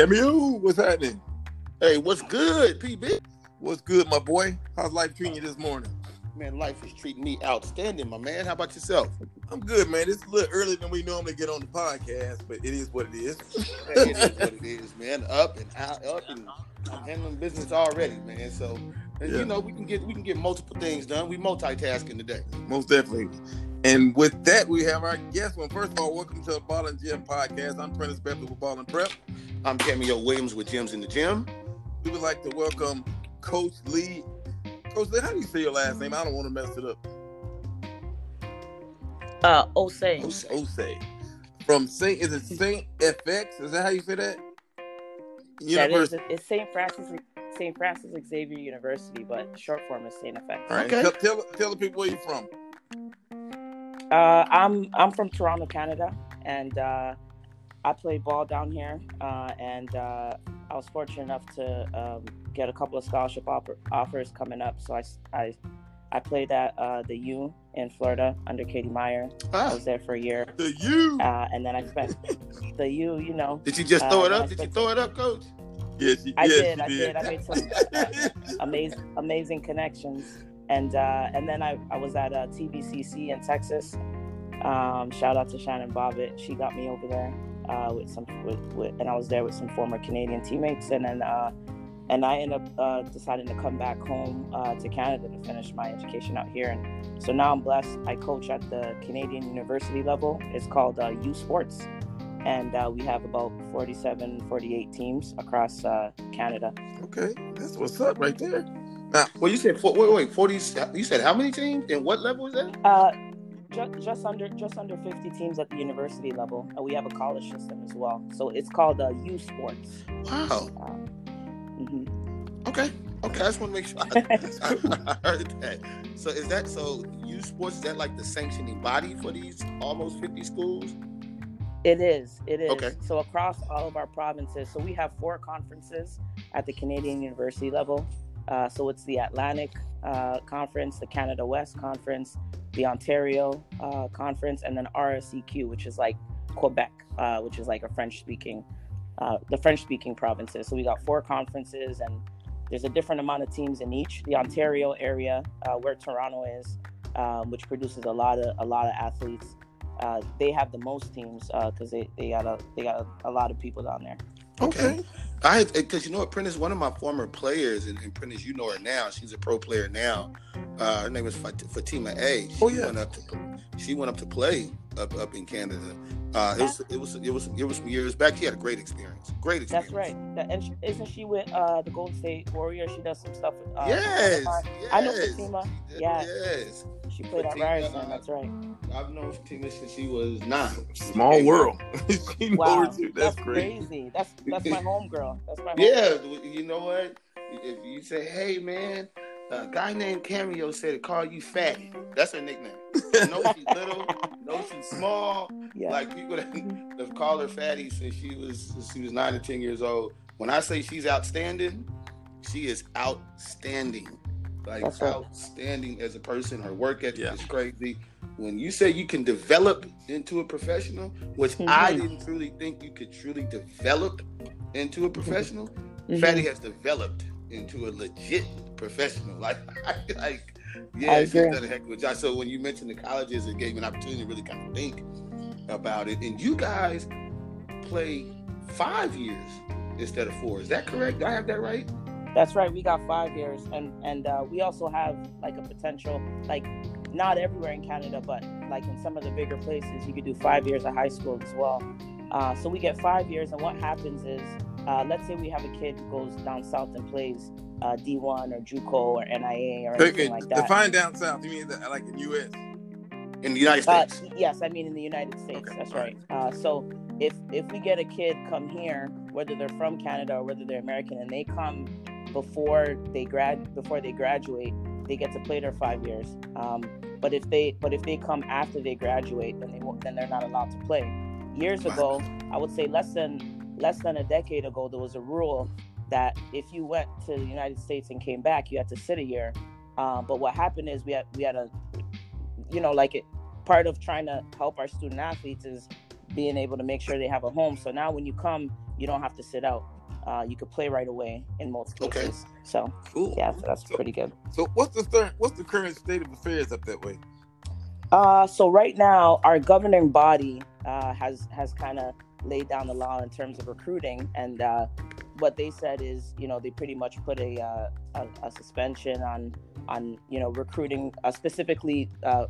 Cameo, what's happening? Hey, what's good, PB? What's good, my boy? How's life treating you this morning? Man, life is treating me outstanding, my man. How about yourself? I'm good, man. It's a little earlier than we normally get on the podcast, but it is what it is. it is what it is, man. Up and out, up and I'm handling business already, man. So, and, Yeah. you know, we can get we can get multiple things done. We multitasking today. Most definitely. And with that, we have our guest Well, First of all, welcome to the Ball and Gems podcast. I'm Prentice Beckler with Ball and Prep. I'm Cameo Williams with Gems in the Gym. We would like to welcome Coach Lee. Coach Lee, how do you say your last name? I don't want to mess it up. Uh, Osei. Ose. Osei. From Saint, is it Saint FX? Is that how you say that? That is, University. it's St. Francis St. Francis Xavier University, but short form is St. FX. All right. Okay. Tell, tell, tell the people where you're from. Uh, I'm I'm from Toronto, Canada, and uh, I play ball down here. Uh, and uh, I was fortunate enough to um, get a couple of scholarship offer, offers coming up. So I, I, I played at uh, the U in Florida under Katie Meier. I Ah, was there for a year, The U. uh, and then I spent the U. You know, did you just throw it uh, up? Did you throw it up, Coach? Yes, you, I yes, did, you I did. I made some amazing amazing connections and uh, and then I, I was at uh, TVCC in Texas. Um, shout out to Shannon Bobbitt. She got me over there uh, with some with, with, and I was there with some former Canadian teammates and then uh, and I ended up uh, deciding to come back home uh, to Canada to finish my education out here and so now I'm blessed. I coach at the Canadian University level. It's called uh, U Sports. And uh, we have about 47, 48 teams across uh, Canada. Okay, that's what's up right there. Well, you said four, wait, wait, forty. You said how many teams and what level is that? Uh, just, just under just under 50 teams at the university level, and we have a college system as well. So it's called uh, U Sports. Wow. hmm Okay. Okay. I just want to make sure I, I heard that. So is that so? U Sports is that like the sanctioning body for these almost fifty schools? It is. It is. Okay. So across all of our provinces, so we have four conferences at the Canadian University level. Uh, so it's the Atlantic uh, Conference, the Canada West Conference, the Ontario uh, Conference, and then RSEQ, which is like Quebec, uh, which is like a French-speaking, uh, the French-speaking provinces. So we got four conferences, and there's a different amount of teams in each. The Ontario area, uh, where Toronto is, um, which produces a lot of a lot of athletes uh, they have the most teams because they, they got a they got a, a lot of people down there. Okay. I because you know what, Prentice, one of my former players, and, and Prentice, you know her now. She's a pro player now. Uh, her name is Fat- Fatima A. She Oh, yeah. went up to she went up to play up up in Canada. Uh, it was it was it was it was some years back. She had a great experience. Great experience. That's right. That, and sh isn't she with uh, the Golden State Warriors? She does some stuff. With, uh, Yes, yes. yes. I know Fatima. She did, Yeah. Yes. She played at Fatima, Ryerson. uh, That's right. I've known Fatima since she was nine. Small world. she Wow, knows too. That's, great. crazy. That's that's my homegirl. That's my home Yeah, you know what? If you say, "Hey, man," a guy named Cameo said to call you fatty. That's her nickname. No, she's little. No, she's small. Yeah. Like people that have called her fatty since she was since she was nine or ten years old. When I say she's outstanding, she is outstanding. Like That's right. outstanding as a person. Her work ethic Yeah. is crazy. When you say you can develop into a professional, which I Mhm. didn't truly think you could truly develop into a professional, Mhm. Fatty has developed into a legit professional. Like, like yeah, I she's done a heck of a job. So when you mentioned the colleges, it gave me an opportunity to really kind of think about it. And you guys play five years instead of four. Is that correct? Do I have that right? That's right. We got five years, and and uh, we also have like a potential, like not everywhere in Canada, but like in some of the bigger places, you could do five years of high school as well. Uh, so we get five years, and what happens is, uh, let's say we have a kid who goes down south and plays uh, D1 or JUCO or NIA or Okay, anything like that. define down south. You mean the, like in U.S.? In the United Uh, States. yes, I mean in the United States. Okay, That's right. Uh, so if if we get a kid come here, whether they're from Canada or whether they're American, and they come before they grad before they graduate, they get to play their five years. Um, but if they but if they come after they graduate, then they won't, then they're not allowed to play. Years ago, I would say less than less than a decade ago, there was a rule that if you went to the United States and came back, you had to sit a year. Uh, but what happened is we had we had a you know like it part of trying to help our student athletes is being able to make sure they have a home. So now when you come, you don't have to sit out. Uh, you could play right away in most cases. Okay. So cool. Yeah, that's so, pretty good. So what's the third, what's the current state of affairs up that way? Uh, so right now, our governing body uh, has has kind of laid down the law in terms of recruiting, and uh, what they said is, you know, they pretty much put a uh, a, a, suspension on on you know recruiting, uh, specifically uh,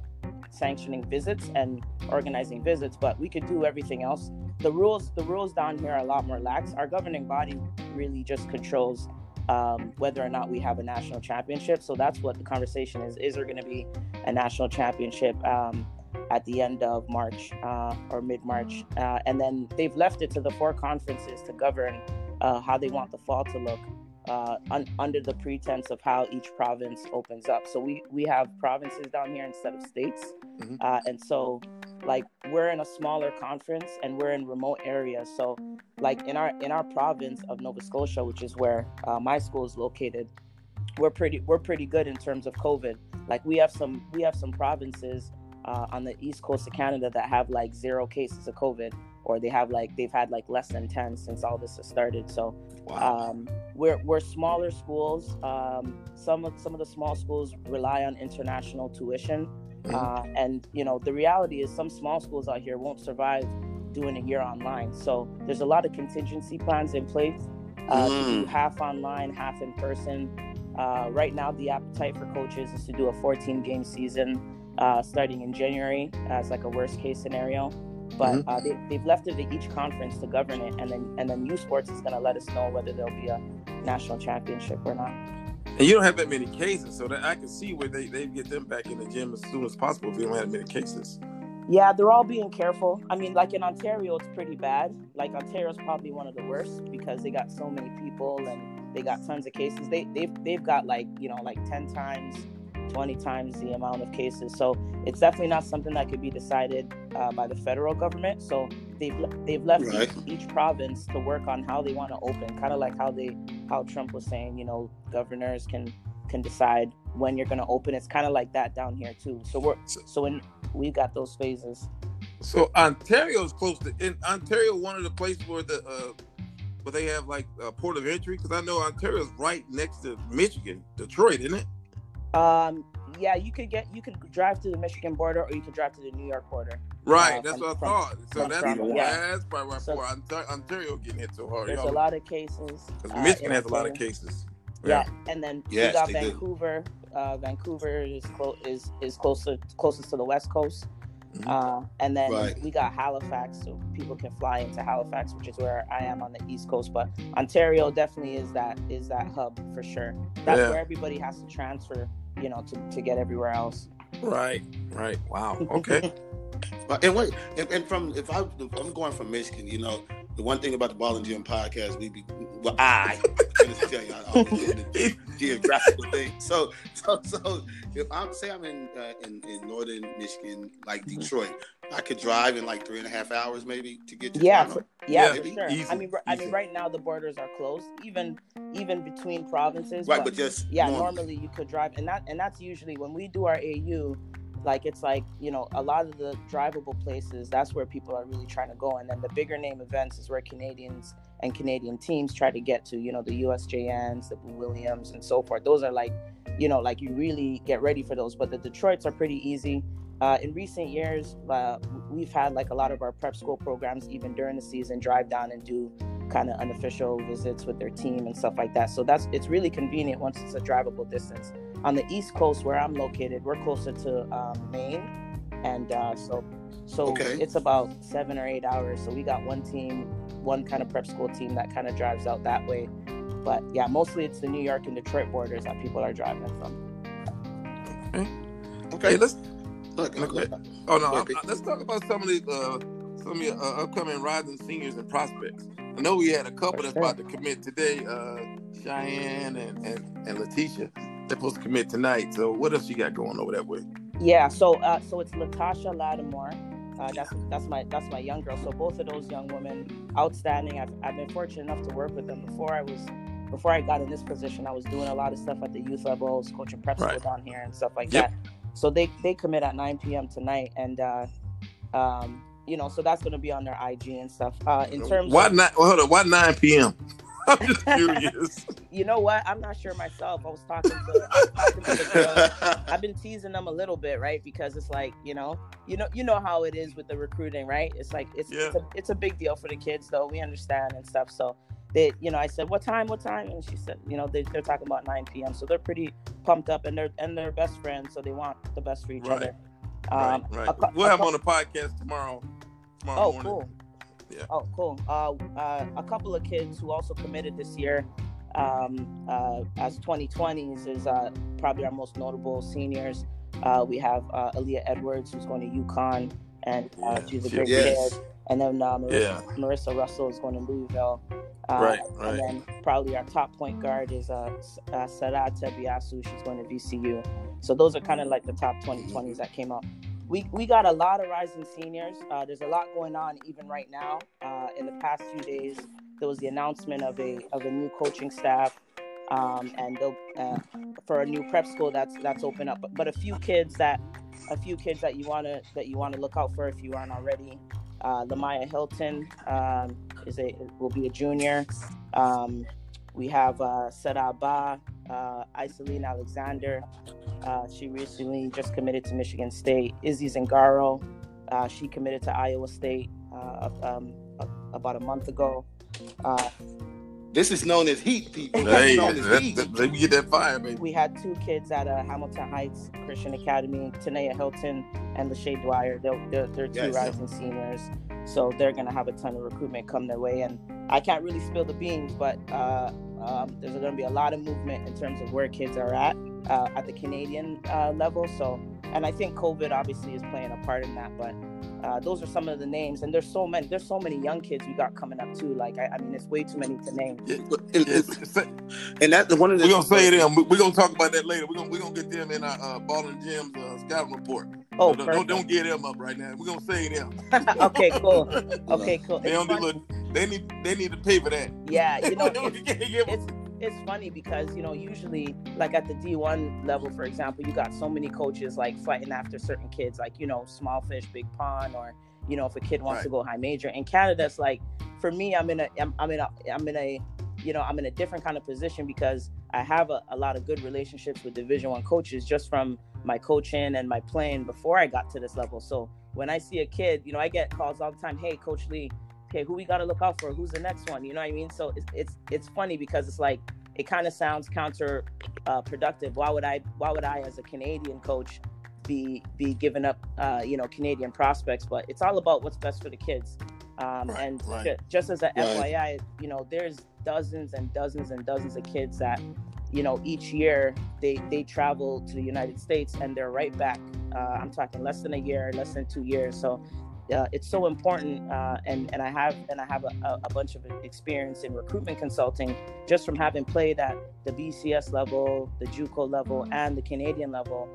sanctioning visits and organizing visits, but we could do everything else. The rules the rules down here are a lot more lax. Our governing body really just controls um, whether or not we have a national championship. So that's what the conversation is. Is there going to be a national championship um, at the end of March uh, or mid March? Uh, and then they've left it to the four conferences to govern uh, how they want the fall to look. Uh, un- under the pretense of how each province opens up, so we we have provinces down here instead of states, mm-hmm. Uh, and so like we're in a smaller conference and we're in remote areas so like in our in our province of nova scotia which is where uh, my school is located we're pretty we're pretty good in terms of covid like we have some we have some provinces uh, on the east coast of canada that have like zero cases of covid or they have like they've had like less than 10 since all this has started so wow. um, we're, we're smaller schools um, some of some of the small schools rely on international tuition. Uh, and you know, the reality is some small schools out here won't survive doing a year online. So there's a lot of contingency plans in place uh, mm. to do mm. half online, half in person. Uh, right now, the appetite for coaches is to do a 14 game season uh, starting in January as like a worst case scenario. But mm-hmm. Uh, they, they've left it to each conference to govern it, and then and then U Sports is going to let us know whether there'll be a national championship or not. And you don't have that many cases, so that I can see where they, they get them back in the gym as soon as possible if you don't have many cases. Yeah, they're all being careful. I mean, like in Ontario, it's pretty bad. Like Ontario's probably one of the worst because they got so many people and they got tons of cases. They they've they've got like you know like ten times 20 times the amount of cases. So it's definitely not something that could be decided uh, by the federal government. So they've they've left right. each, each, province to work on how they want to open, kind of like how they how Trump was saying, you know, governors can can decide when you're going to open. It's kind of like that down here too. So we're so in we got those phases. So Ontario is close to in Ontario, one of the places where the uh, where they have like a port of entry because I know Ontario is right next to Michigan, Detroit, isn't it? Um, yeah, you could get you could drive to the Michigan border or you could drive to the New York border. Right, uh, that's from, what I thought. So that's, from, yeah. that's probably so, Ontario getting hit so hard. There's Y'all, a lot of cases. Because uh, Michigan has a lot of cases. Yeah, yeah. and then yes, we got Vancouver. Uh, Vancouver is close is is closer closest to the west coast. Mm-hmm. Uh, and then right. we got Halifax, so people can fly into Halifax, which is where I am on the East Coast. But Ontario definitely is that is that hub for sure. That's yeah. where everybody has to transfer you know, to, to get everywhere else. Right, right. Wow. Okay. and wait, and, and, from if I if I'm going from Michigan, you know, the one thing about the Ball and Gems podcast, we be well, I tell you all the geographical thing. So, so, so if I'm say I'm in uh, in, in northern Michigan, like mm-hmm. Detroit, I could drive in like three and a half hours maybe to get to yeah, for, yeah, yeah, for sure. Easy, I mean, easy. I mean, right now the borders are closed, even even between provinces. Right, but, but just yeah, normally. normally you could drive, and that and that's usually when we do our AU like it's like you know a lot of the drivable places that's where people are really trying to go. And then the bigger name events is where canadians and canadian teams try to get to you know the usjns the williams and so forth. Those are like you know like you really get ready for those. But the detroits are pretty easy. Uh, in recent years uh, we've had like a lot of our prep school programs even during the season drive down and do kind of unofficial visits with their team and stuff like that. So that's it's really convenient once it's a drivable distance on the East Coast where I'm located, we're closer to um, Maine, and uh, so so okay. it's about seven or eight hours. So we got one team, one kind of prep school team that kind of drives out that way. But yeah, mostly it's the New York and Detroit borders that people are driving from. Okay. Okay. Hey, let's look. look oh no, okay. let's talk about some of the uh, some of your uh, upcoming rising seniors and prospects. I know we had a couple that's about to commit today. Uh, Cheyenne and, and, and Letitia supposed to commit tonight. So what else you got going over that way? Yeah, so uh, so it's Latasha Lattimore. Uh, that's that's my that's my young girl. So both of those young women, outstanding. I've, I've been fortunate enough to work with them before I was before I got in this position. I was doing a lot of stuff at the youth levels, coaching prep right. school down here and stuff like yep. that. So they they commit at 9 p.m. tonight, and uh, um, you know, so that's going to be on their IG and stuff. Uh, in terms, why of, not? Well, hold on, why nine p.m. I'm just curious. you know what? I'm not sure myself. I was talking to, was talking to the girls. I've been teasing them a little bit, right? Because it's like, you know, you know, you know how it is with the recruiting, right? It's like it's Yeah. it's, a, it's a big deal for the kids, though. We understand and stuff. So they, you know, I said, "What time? What time?" And she said, "You know, they, they're talking about 9 p.m. So they're pretty pumped up, and they're and they're best friends, so they want the best for each Right. other. right, Um, right. a we'll a have cou- on the podcast tomorrow. Tomorrow Oh, morning. cool. Yeah. Oh, cool. Uh, uh, a couple of kids who also committed this year um, uh, as 2020s is uh, probably our most notable seniors. Uh, we have uh, Aaliyah Edwards, who's going to UConn, and uh, she's a great Yes. kid. And then uh, Marissa, Yeah. Merissah Russell is going to Louisville. Uh, Right, right. And then probably our top point guard is uh, uh, Sarah Te-Biasu. She's going to VCU. So those are kind of like the top 2020s that came out. We, we got a lot of rising seniors. Uh, there's a lot going on even right now. Uh, in the past few days, there was the announcement of a of a new coaching staff, um, and uh, for a new prep school that's that's open up. But, but a few kids that a few kids that you wanna that you wanna look out for if you aren't already. Uh, Lamaya Hilton um, is a will be a junior. Um, we have uh, Sada Ba, uh, Iseline Alexander. Uh, she recently just committed to Michigan State. Izzy Zingaro, uh, she committed to Iowa State uh, um, a- about a month ago. Uh, this is known as heat, people. Hey, is that, heat. that, let me get that fire, baby. we had two kids at uh, Hamilton Heights Christian Academy, Tanea Hilton and Lachey Dwyer. They're, they're, they're two Yes. rising seniors. So they're going to have a ton of recruitment come their way. And I can't really spill the beans, but uh, um, there's going to be a lot of movement in terms of where kids are at uh, at the Canadian uh, level. So, and I think COVID obviously is playing a part in that, but uh, those are some of the names. And there's so many, there's so many young kids we got coming up too. Like, I, I mean, it's way too many to name. And, yeah, that's one of the We're gonna say them. We're gonna talk about that later. We're gonna we're gonna get them in our uh, ball and Gems uh, scouting report. Oh, So don't, don't get them up right now. We're gonna say them. okay, cool. Okay, cool. They It's don't they need they need to pay for that. Yeah, you know, it's, can't give them- it's funny because you know usually like at the D1 level, for example, you got so many coaches like fighting after certain kids, like you know small fish, big pond, or you know if a kid wants to go high major. In Canada, it's like for me, I'm in a I'm, I'm in a I'm in a you know I'm in a different kind of position because I have a, a lot of good relationships with Division One coaches just from my coaching and my playing before I got to this level. So when I see a kid, you know, I get calls all the time. Hey, Coach Lee, okay, who we got to look out for? Who's the next one? You know what I mean? So it's it's, it's funny because it's like it kind of sounds counter uh, productive. Why would I? Why would I, as a Canadian coach, be be giving up, uh, you know, Canadian prospects? But it's all about what's best for the kids. Um, Right, and right. ju- just as a Right. FYI, you know, there's dozens and dozens and dozens of kids that, you know, each year they they travel to the United States and they're right back. Uh, I'm talking less than a year, less than two years. So uh, it's so important, uh, and and I have and I have a, a, bunch of experience in recruitment consulting just from having played at the BCS level, the JUCO level, and the Canadian level.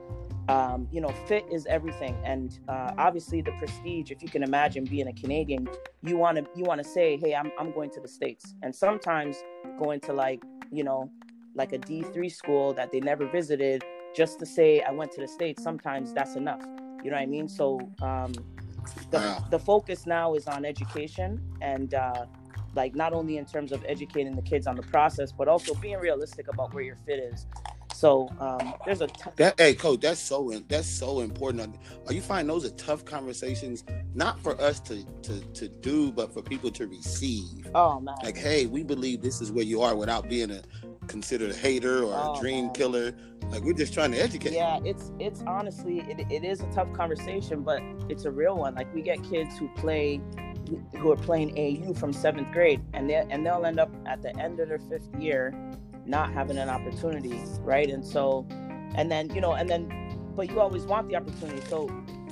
Um, you know, fit is everything, and uh, obviously the prestige. If you can imagine being a Canadian, you want to you want to say, hey, I'm I'm going to the states, and sometimes going to like you know like a D3 school that they never visited just to say I went to the states. Sometimes that's enough. You know what I mean? So um, the, Wow. the focus now is on education and uh, like not only in terms of educating the kids on the process, but also being realistic about where your fit is. So um, there's a t- That hey, coach, that's so that's so important. Are you find those are tough conversations, not for us to to to do, but for people to receive? oh man, Like, hey, we believe this is where you are without being a considered a hater or Oh, a dream man. killer. Like, we're just trying to educate. yeah, it's it's honestly it, it is a tough conversation, but it's a real one. Like we get kids who play who are playing AU from seventh grade, and they and they'll end up at the end of their fifth year not having an opportunity, right? And so, and then you know, and then, but you always want the opportunity. So,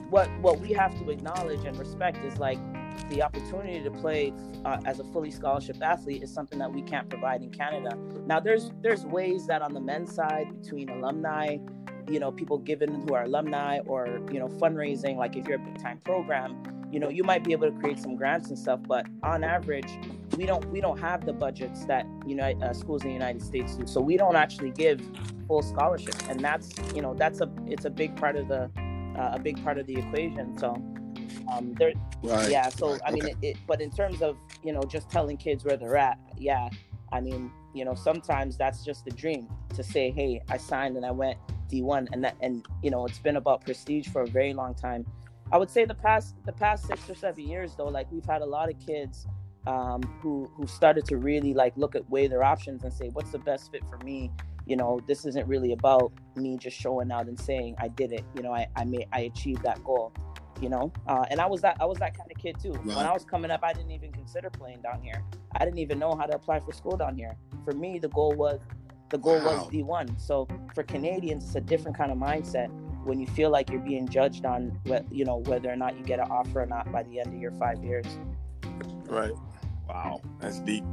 what what we have to acknowledge and respect is like the opportunity to play uh, as a fully scholarship athlete is something that we can't provide in Canada. Now, there's there's ways that on the men's side between alumni, you know, people given who are alumni or you know fundraising, like if you're a big time program, you know, you might be able to create some grants and stuff. But on average, we don't we don't have the budgets that you know uh, schools in the United States do. So we don't actually give full scholarships, and that's you know that's a it's a big part of the uh, a big part of the equation. So Um, there, right. yeah. So right. I mean, okay. it, it, but in terms of you know just telling kids where they're at, yeah. I mean, you know, sometimes that's just a dream to say, hey, I signed and I went D1, and that, and you know, it's been about prestige for a very long time. I would say the past the past six or seven years though, like we've had a lot of kids um, who who started to really like look at weigh their options and say, what's the best fit for me? You know, this isn't really about me just showing out and saying I did it. You know, I I made I achieved that goal. You know, uh, and I was that I was that kind of kid too. Right. When I was coming up, I didn't even consider playing down here. I didn't even know how to apply for school down here. For me, the goal was the goal wow. was D1. So for Canadians, it's a different kind of mindset when you feel like you're being judged on what you know whether or not you get an offer or not by the end of your five years right wow that's deep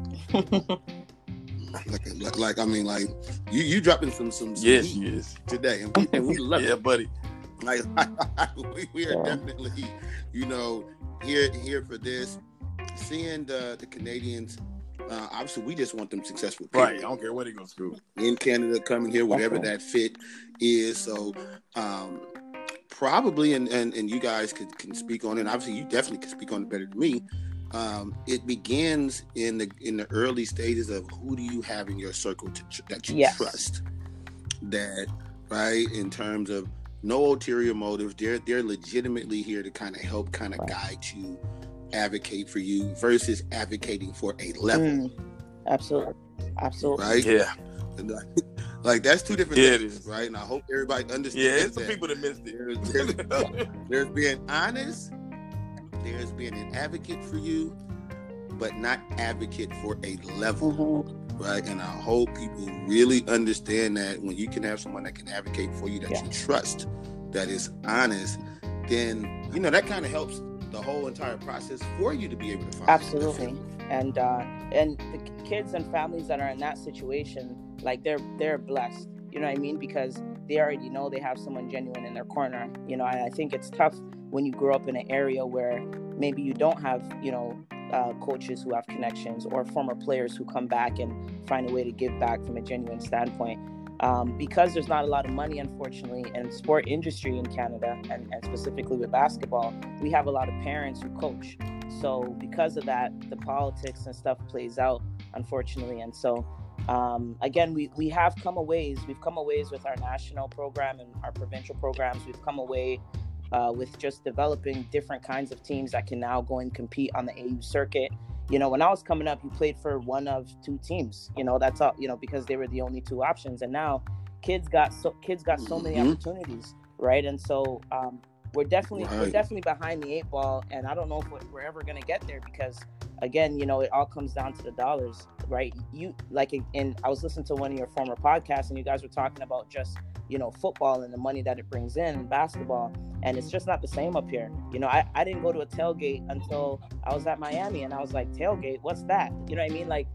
like, like, like I mean, like you you dropping some some, some yes, yes today, and we, and we love yeah, it. buddy. Like we, we are yeah. definitely, you know, here here for this. Seeing the the Canadians uh, obviously, we just want them successful. People. Right. I don't care what they goes through. In Canada, coming here, whatever okay. that fit is. So, um, probably, and, and and you guys could can speak on it. And obviously, you definitely can speak on it better than me. Um, it begins in the in the early stages of who do you have in your circle to, that you yes. trust. That right in terms of no ulterior motives. They're they're legitimately here to kind of help, kind of guide you advocate for you versus advocating for a level. Mm, absolutely. Absolutely. Right? Yeah. Like that's two different yeah, things, right? And I hope everybody understands. Yeah, it's the people that missed it. There's, there's, there's being honest, there's being an advocate for you, but not advocate for a level. Mm-hmm. Right. And I hope people really understand that when you can have someone that can advocate for you that yeah. you trust, that is honest, then you know that kind of helps the whole entire process for you to be able to find absolutely and uh and the kids and families that are in that situation like they're they're blessed you know what i mean because they already know they have someone genuine in their corner you know and i think it's tough when you grow up in an area where maybe you don't have you know uh, coaches who have connections or former players who come back and find a way to give back from a genuine standpoint um, because there's not a lot of money, unfortunately, in sport industry in Canada, and, and specifically with basketball, we have a lot of parents who coach. So because of that, the politics and stuff plays out, unfortunately. And so, um, again, we, we have come a ways. We've come a ways with our national program and our provincial programs. We've come away uh, with just developing different kinds of teams that can now go and compete on the AU circuit you know, when I was coming up, you played for one of two teams. You know, that's all. You know, because they were the only two options. And now, kids got so kids got so many mm-hmm. opportunities, right? And so um, we're definitely right. we're definitely behind the eight ball, and I don't know if we're ever gonna get there because, again, you know, it all comes down to the dollars, right? You like, and I was listening to one of your former podcasts, and you guys were talking about just you know football and the money that it brings in and basketball and it's just not the same up here you know I, I didn't go to a tailgate until i was at miami and i was like tailgate what's that you know what i mean like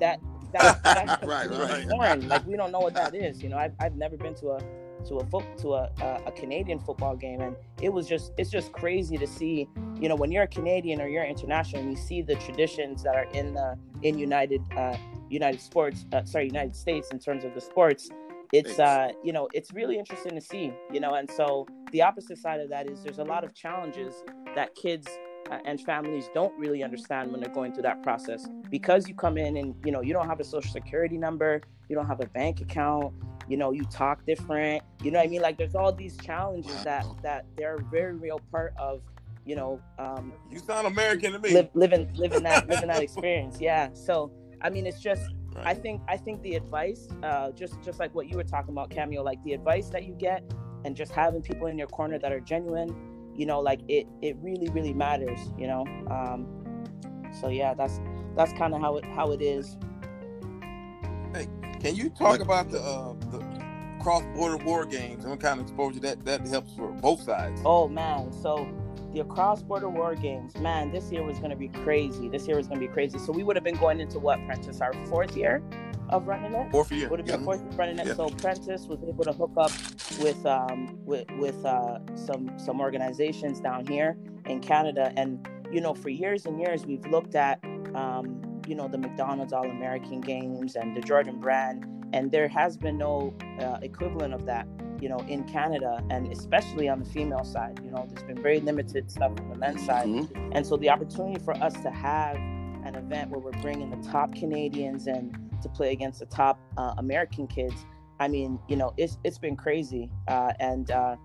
that that that's right, right. foreign like we don't know what that is you know I've, I've never been to a to a foot to a, a, a canadian football game. And it was just it's just crazy to see you know when you're a canadian or you're international and you see the traditions that are in the in united uh united sports uh, sorry united states in terms of the sports it's uh you know it's really interesting to see you know and so the opposite side of that is there's a lot of challenges that kids and families don't really understand when they're going through that process. Because you come in and you know you don't have a social security number you don't have a bank account you know you talk different you know what i mean? Like there's all these challenges that that they're a very real part of you know um you sound american to me. live, living living that living that experience yeah. So i mean it's just Right. I think I think the advice, uh, just just like what you were talking about, Cameo, like the advice that you get, and just having people in your corner that are genuine, you know, like it it really really matters, you know. Um, so yeah, that's that's kind of how it how it is. Hey, can you talk about the uh, the cross border war games and what kind of exposure that that helps for both sides? Oh man, so the cross border war games, man, this year was going to be crazy. This year was going to be crazy. So we would have been going into what, Prentice, our fourth year of running it? Fourth year. Would have been yeah. fourth year running it. Yeah. So Prentice was able to hook up with um with with uh some some organizations down here in Canada, and you know for years and years we've looked at um you know the McDonald's All American Games and the Jordan Brand, and there has been no uh, equivalent of that you know, in Canada, and especially on the female side. You know, there's been very limited stuff on the men's side, mm-hmm. and so the opportunity for us to have an event where we're bringing the top Canadians and to play against the top uh, American kids. I mean, you know, it's it's been crazy, uh, and uh,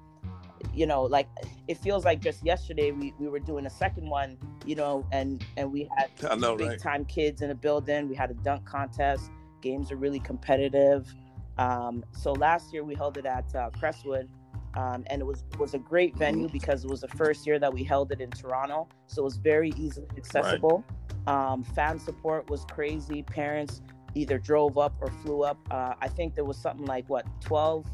you know, like it feels like just yesterday we, we were doing a second one, you know, and and we had know, big right? time kids in the building. We had a dunk contest. Games are really competitive. Um, so last year we held it at uh, Crestwood, um, and it was was a great venue mm-hmm. because it was the first year that we held it in Toronto. So it was very easily accessible. Right. Um, fan support was crazy. Parents either drove up or flew up. Uh, I think there was something like what 12,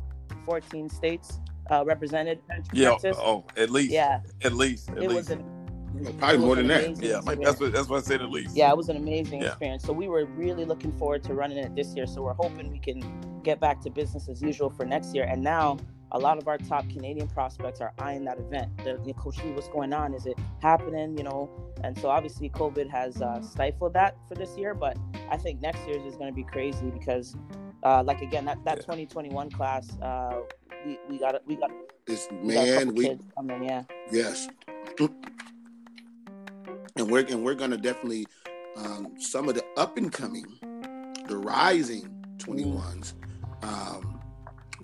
14 states uh, represented. Yeah. Texas. Oh, at least. Yeah. At least. At it least. was an, probably more than that. Yeah, like that's what that's what I said at least. Yeah, it was an amazing yeah. experience. So we were really looking forward to running it this year. So we're hoping we can get back to business as usual for next year. And now a lot of our top Canadian prospects are eyeing that event. They're, you know, Coach Lee, what's going on? Is it happening? You know, and so obviously COVID has uh, stifled that for this year, but I think next year's is going to be crazy because, uh, like again, that, that yeah. 2021 class, uh, we we got we got. This man, we kids coming, yeah. Yes, and we're and we're gonna definitely um, some of the up and coming, the rising 21s. Um,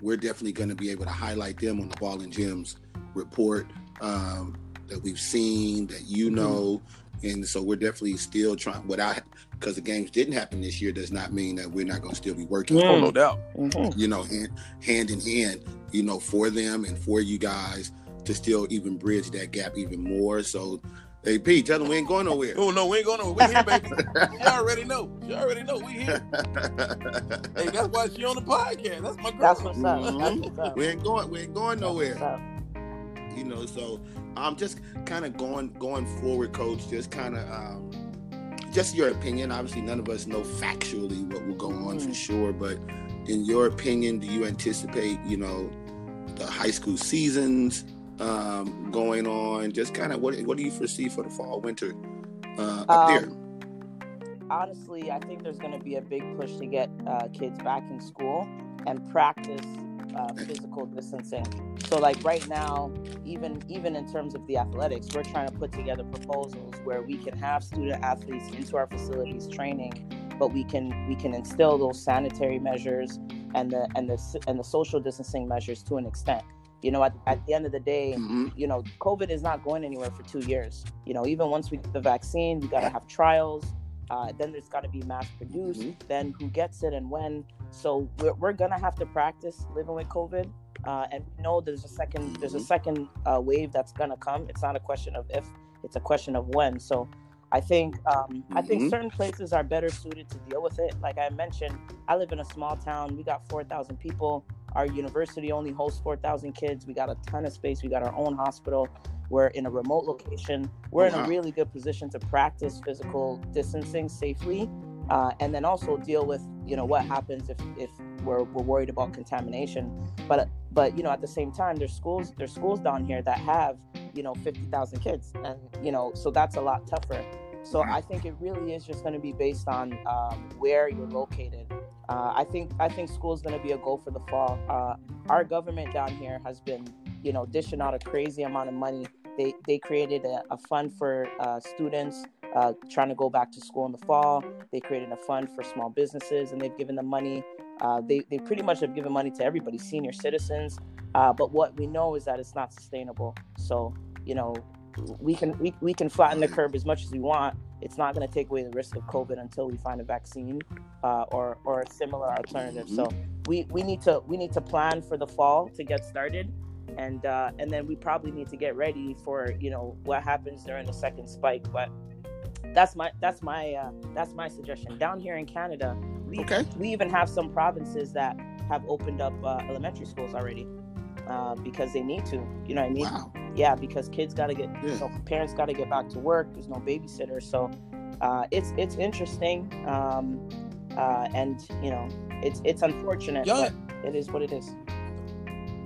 we're definitely going to be able to highlight them on the Ball and Gems report um, that we've seen, that you mm-hmm. know. And so we're definitely still trying, without, because the games didn't happen this year, does not mean that we're not going to still be working. Oh, no doubt. Mm-hmm. You know, hand, hand in hand, you know, for them and for you guys to still even bridge that gap even more. So Hey Pete, tell them we ain't going nowhere. Oh no, we ain't going nowhere. We here, baby. you already know. You already know we here. hey, that's why she on the podcast. That's my girl. That's what's up. Mm-hmm. That's what's up. We ain't going. We ain't going nowhere. You know, so I'm just kind of going going forward, Coach. Just kind of um, just your opinion. Obviously, none of us know factually what will go on mm. for sure, but in your opinion, do you anticipate, you know, the high school seasons? Um, going on? Just kind of what what do you foresee for the fall winter uh, up um, there? Honestly, I think there's going to be a big push to get uh, kids back in school and practice uh, physical distancing. So, like right now, even even in terms of the athletics, we're trying to put together proposals where we can have student athletes into our facilities training, but we can we can instill those sanitary measures and the and the and the social distancing measures to an extent you know at, at the end of the day mm-hmm. you know covid is not going anywhere for two years you know even once we get the vaccine we got to have trials uh, then there's got to be mass produced mm-hmm. then who gets it and when so we're, we're gonna have to practice living with covid uh, and we know there's a 2nd mm-hmm. there's a mm-hmm. second uh, wave that's gonna come it's not a question of if it's a question of when so I think um, I think mm-hmm. certain places are better suited to deal with it. Like I mentioned, I live in a small town. We got four thousand people. Our university only hosts 4,000 kids. We got a ton of space. We got our own hospital. We're in a remote location. We're in a really good position to practice physical distancing safely, uh, and then also deal with you know what happens if if we're, we're worried about contamination. But but you know at the same time, there's schools there's schools down here that have you know 50,000 kids, and you know so that's a lot tougher. So I think it really is just going to be based on um, where you're located uh, I think I think school is going to be a goal for the fall. Uh, our government down here has been, you know, dishing out a crazy amount of money. They they created a, a fund for uh, students uh, trying to go back to school in the fall. They created a fund for small businesses, and they've given them money. Uh, they they pretty much have given money to everybody, senior citizens. Uh, but what we know is that it's not sustainable. So you know, we can we, we can flatten the curve as much as we want it's not going to take away the risk of COVID until we find a vaccine uh, or or a similar alternative. So we, we need to we need to plan for the fall to get started, and uh, and then we probably need to get ready for you know what happens during the second spike. But that's my that's my uh, that's my suggestion. Down here in Canada, we okay. we even have some provinces that have opened up uh, elementary schools already uh, because they need to. You know what I mean? Wow yeah, because kids got to get, yeah. you know, parents got to get back to work. There's no babysitter, so uh, it's it's interesting, um, uh, and you know, it's it's unfortunate, y'all, it is what it is.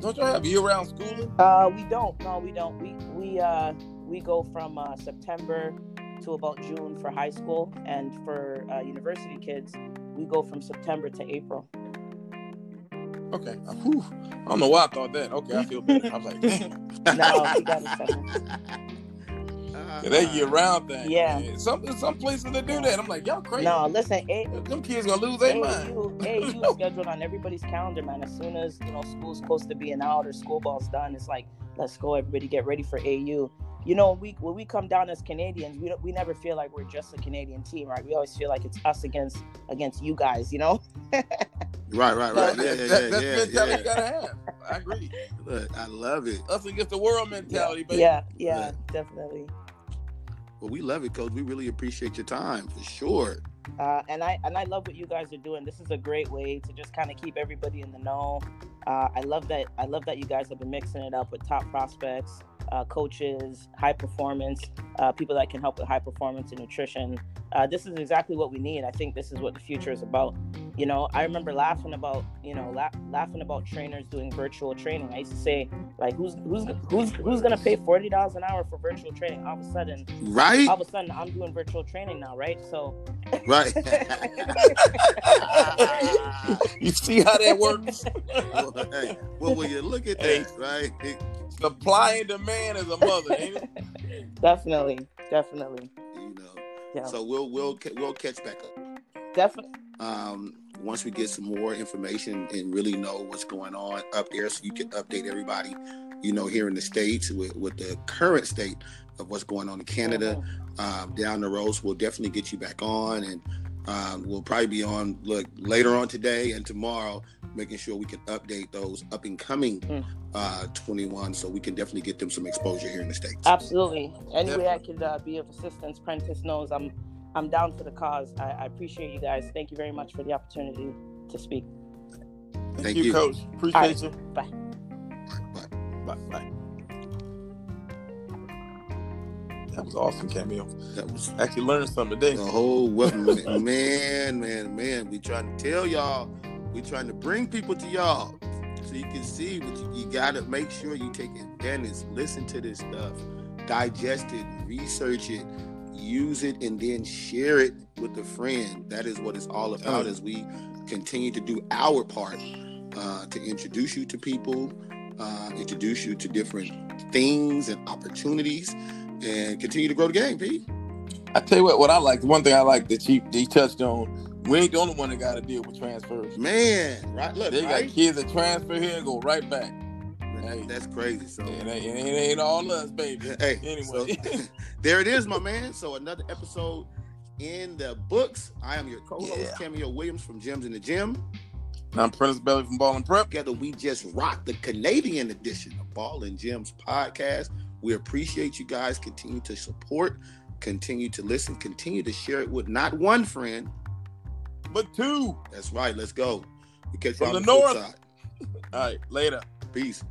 Don't y'all have year-round schooling? Uh, we don't. No, we don't. We we uh we go from uh, September to about June for high school, and for uh, university kids, we go from September to April. Okay. Whew. I don't know why I thought that. Okay, I feel better. I was like, damn. no, he got a. Yeah, that year round thing. Yeah. man. Some some places that do that. I'm like, y'all crazy. No, listen, A- Them kids gonna lose their mind. AAU is scheduled on everybody's calendar, man. As soon as you know school's close to be being out or school ball's done, it's like, let's go, everybody, get ready for AU. You know, when we when we come down as Canadians, we don't, we never feel like we're just a Canadian team, right? We always feel like it's us against against you guys, you know. Right, right, right. Yeah, yeah, That- yeah, that's yeah, mentality yeah. you gotta have. I agree. Look, I love it. Us against the world mentality, baby. yeah, yeah, Yeah. definitely. Well, we love it, Coach. We really appreciate your time for sure. Uh, and I and I love what you guys are doing. This is a great way to just kind of keep everybody in the know. Uh, I love that. I love that you guys have been mixing it up with top prospects, uh, coaches, high performance, uh, people that can help with high performance and nutrition. Uh, this is exactly what we need. I think this is what the future is about. You know, I remember laughing about you know la- laughing about trainers doing virtual training. I used to say like, who's who's who's who's gonna pay forty dollars an hour for virtual training? All of a sudden, Right, all of a sudden, I'm doing virtual training now, right? So. right. You see how that works? well, hey, well, when you look at that, right? Supply and demand is a mother, ain't it? definitely, definitely, You know. yeah, So we'll we'll we'll catch back up. definitely. um, once we get some more information and really know what's going on up there, so you can update everybody, you know, here in the states with, with the current state of what's going on in Canada. Um, down the road, so we'll definitely get you back on, and um, we'll probably be on look later on today and tomorrow, making sure we can update those up and coming Mm. uh, 21, so we can definitely get them some exposure here in the states. Absolutely. Any way I could uh, be of assistance, Prentice knows I'm I'm down for the cause. I, I appreciate you guys. Thank you very much for the opportunity to speak. Thank, Thank you, you. coach. Appreciate All right. you. Bye. Bye. Bye. Bye. That was awesome, cameo. That was Actually learned something today. the whole what man, man, man. We trying to tell y'all, we trying to bring people to y'all so you can see what you, you gotta make sure you take advantage, listen to this stuff, digest it, research it, use it, and then share it with a friend. That is what it's all about Oh. as we continue to do our part uh, to introduce you to people, uh, introduce you to different things and opportunities, and continue to grow the game, Pete. I tell you what, what I like, the one thing I like that he, he touched on, we ain't the only one that got to deal with transfers. Man, right? Look, They got kids that transfer here and go right back. Hey. That's crazy. So, It ain't, it ain't all us, baby. hey, Anyway. so, there it is, my man. So another episode in the books. I am your co-host, Yeah. Cameo Williams from Gems in the Gym. I'm Prentice Belly from Ball and Prep. Together, we just rock the Canadian edition of Ball and Gems podcast. We appreciate you guys. Continue to support, continue to listen, continue to share it with not one friend. But two. That's right. Let's go. We catch From you on the the north. side. All right, later. Peace.